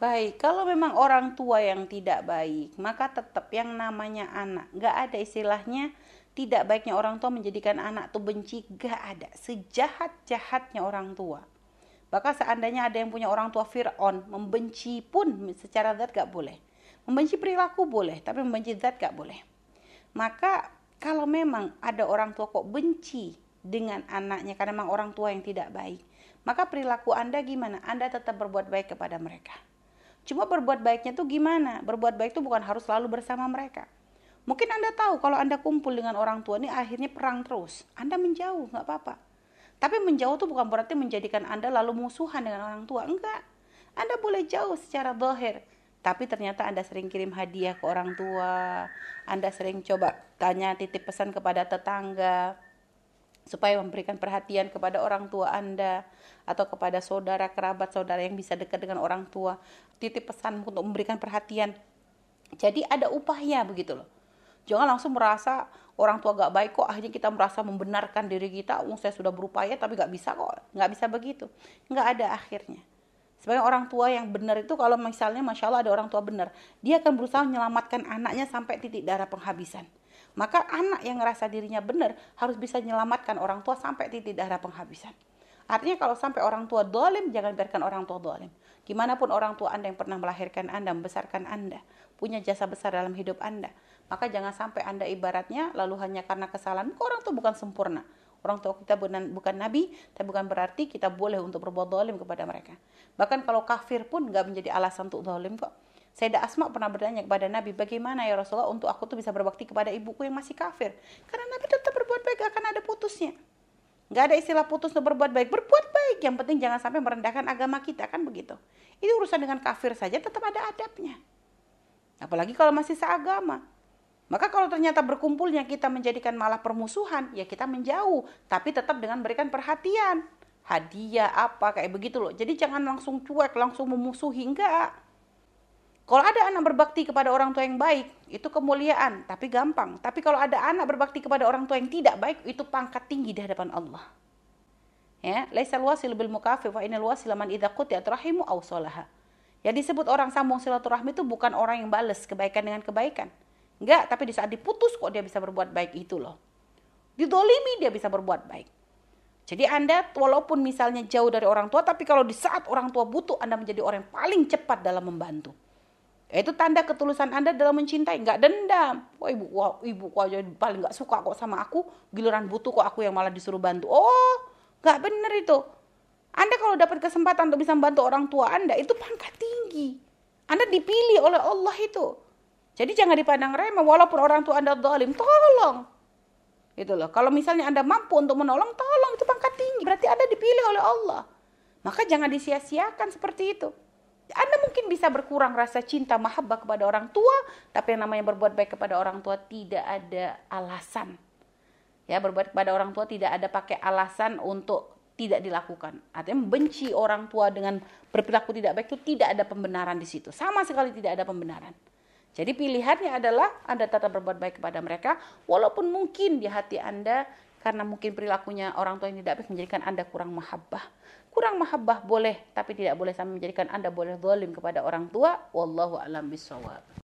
Baik, kalau memang orang tua yang tidak baik, maka tetap yang namanya anak. Gak ada istilahnya tidak baiknya orang tua menjadikan anak tuh benci. Gak ada. Sejahat-jahatnya orang tua. Bahkan seandainya ada yang punya orang tua Fir'aun, membenci pun secara zat gak boleh. Membenci perilaku boleh, tapi membenci zat gak boleh. Maka kalau memang ada orang tua kok benci dengan anaknya karena memang orang tua yang tidak baik, maka perilaku Anda gimana? Anda tetap berbuat baik kepada mereka Cuma berbuat baiknya tuh gimana? Berbuat baik itu bukan harus selalu bersama mereka. Mungkin Anda tahu kalau Anda kumpul dengan orang tua ini akhirnya perang terus. Anda menjauh, nggak apa-apa. Tapi menjauh tuh bukan berarti menjadikan Anda lalu musuhan dengan orang tua. Enggak. Anda boleh jauh secara zahir. Tapi ternyata Anda sering kirim hadiah ke orang tua. Anda sering coba tanya titip pesan kepada tetangga supaya memberikan perhatian kepada orang tua Anda atau kepada saudara kerabat saudara yang bisa dekat dengan orang tua. Titip pesan untuk memberikan perhatian. Jadi ada upaya begitu loh. Jangan langsung merasa orang tua gak baik kok akhirnya kita merasa membenarkan diri kita. Oh saya sudah berupaya tapi gak bisa kok. Gak bisa begitu. Gak ada akhirnya. Sebagai orang tua yang benar itu kalau misalnya masya Allah ada orang tua benar dia akan berusaha menyelamatkan anaknya sampai titik darah penghabisan maka anak yang ngerasa dirinya benar harus bisa menyelamatkan orang tua sampai titik darah penghabisan. Artinya kalau sampai orang tua dolim, jangan biarkan orang tua dolim. Gimana pun orang tua Anda yang pernah melahirkan Anda, membesarkan Anda, punya jasa besar dalam hidup Anda. Maka jangan sampai Anda ibaratnya lalu hanya karena kesalahan. Orang tua bukan sempurna. Orang tua kita bukan, bukan nabi, tapi bukan berarti kita boleh untuk berbuat dolim kepada mereka. Bahkan kalau kafir pun nggak menjadi alasan untuk dolim kok. Sayyidah Asma pernah bertanya kepada Nabi, bagaimana ya Rasulullah untuk aku tuh bisa berbakti kepada ibuku yang masih kafir? Karena Nabi tetap berbuat baik, akan ada putusnya. Gak ada istilah putus untuk berbuat baik. Berbuat baik, yang penting jangan sampai merendahkan agama kita, kan begitu. Itu urusan dengan kafir saja tetap ada adabnya. Apalagi kalau masih seagama. Maka kalau ternyata berkumpulnya kita menjadikan malah permusuhan, ya kita menjauh. Tapi tetap dengan berikan perhatian. Hadiah apa, kayak begitu loh. Jadi jangan langsung cuek, langsung memusuhi. Enggak kalau ada anak berbakti kepada orang tua yang baik, itu kemuliaan, tapi gampang. Tapi kalau ada anak berbakti kepada orang tua yang tidak baik, itu pangkat tinggi di hadapan Allah. Ya, laisal wasil bil mukafi wa inal wasil man idza qutiat rahimu aw salaha. Ya disebut orang sambung silaturahmi itu bukan orang yang balas kebaikan dengan kebaikan. Enggak, tapi di saat diputus kok dia bisa berbuat baik itu loh. Didolimi dia bisa berbuat baik. Jadi Anda walaupun misalnya jauh dari orang tua, tapi kalau di saat orang tua butuh, Anda menjadi orang yang paling cepat dalam membantu. Itu tanda ketulusan Anda dalam mencintai, nggak dendam. Wah ibu, wah, ibu kok aja paling nggak suka kok sama aku, giliran butuh kok aku yang malah disuruh bantu. Oh, nggak bener itu. Anda kalau dapat kesempatan untuk bisa membantu orang tua Anda, itu pangkat tinggi. Anda dipilih oleh Allah itu. Jadi jangan dipandang remeh, walaupun orang tua Anda zalim, tolong. Itu loh. Kalau misalnya Anda mampu untuk menolong, tolong itu pangkat tinggi. Berarti Anda dipilih oleh Allah. Maka jangan disia-siakan seperti itu. Anda mungkin bisa berkurang rasa cinta mahabbah kepada orang tua, tapi yang namanya berbuat baik kepada orang tua tidak ada alasan. Ya, berbuat kepada orang tua tidak ada pakai alasan untuk tidak dilakukan. Artinya membenci orang tua dengan berperilaku tidak baik itu tidak ada pembenaran di situ. Sama sekali tidak ada pembenaran. Jadi pilihannya adalah Anda tetap berbuat baik kepada mereka walaupun mungkin di hati Anda karena mungkin perilakunya orang tua yang tidak baik menjadikan Anda kurang mahabbah. Kurang mahabbah boleh, tapi tidak boleh sampai menjadikan Anda boleh zalim kepada orang tua. Wallahu a'lam bishawab.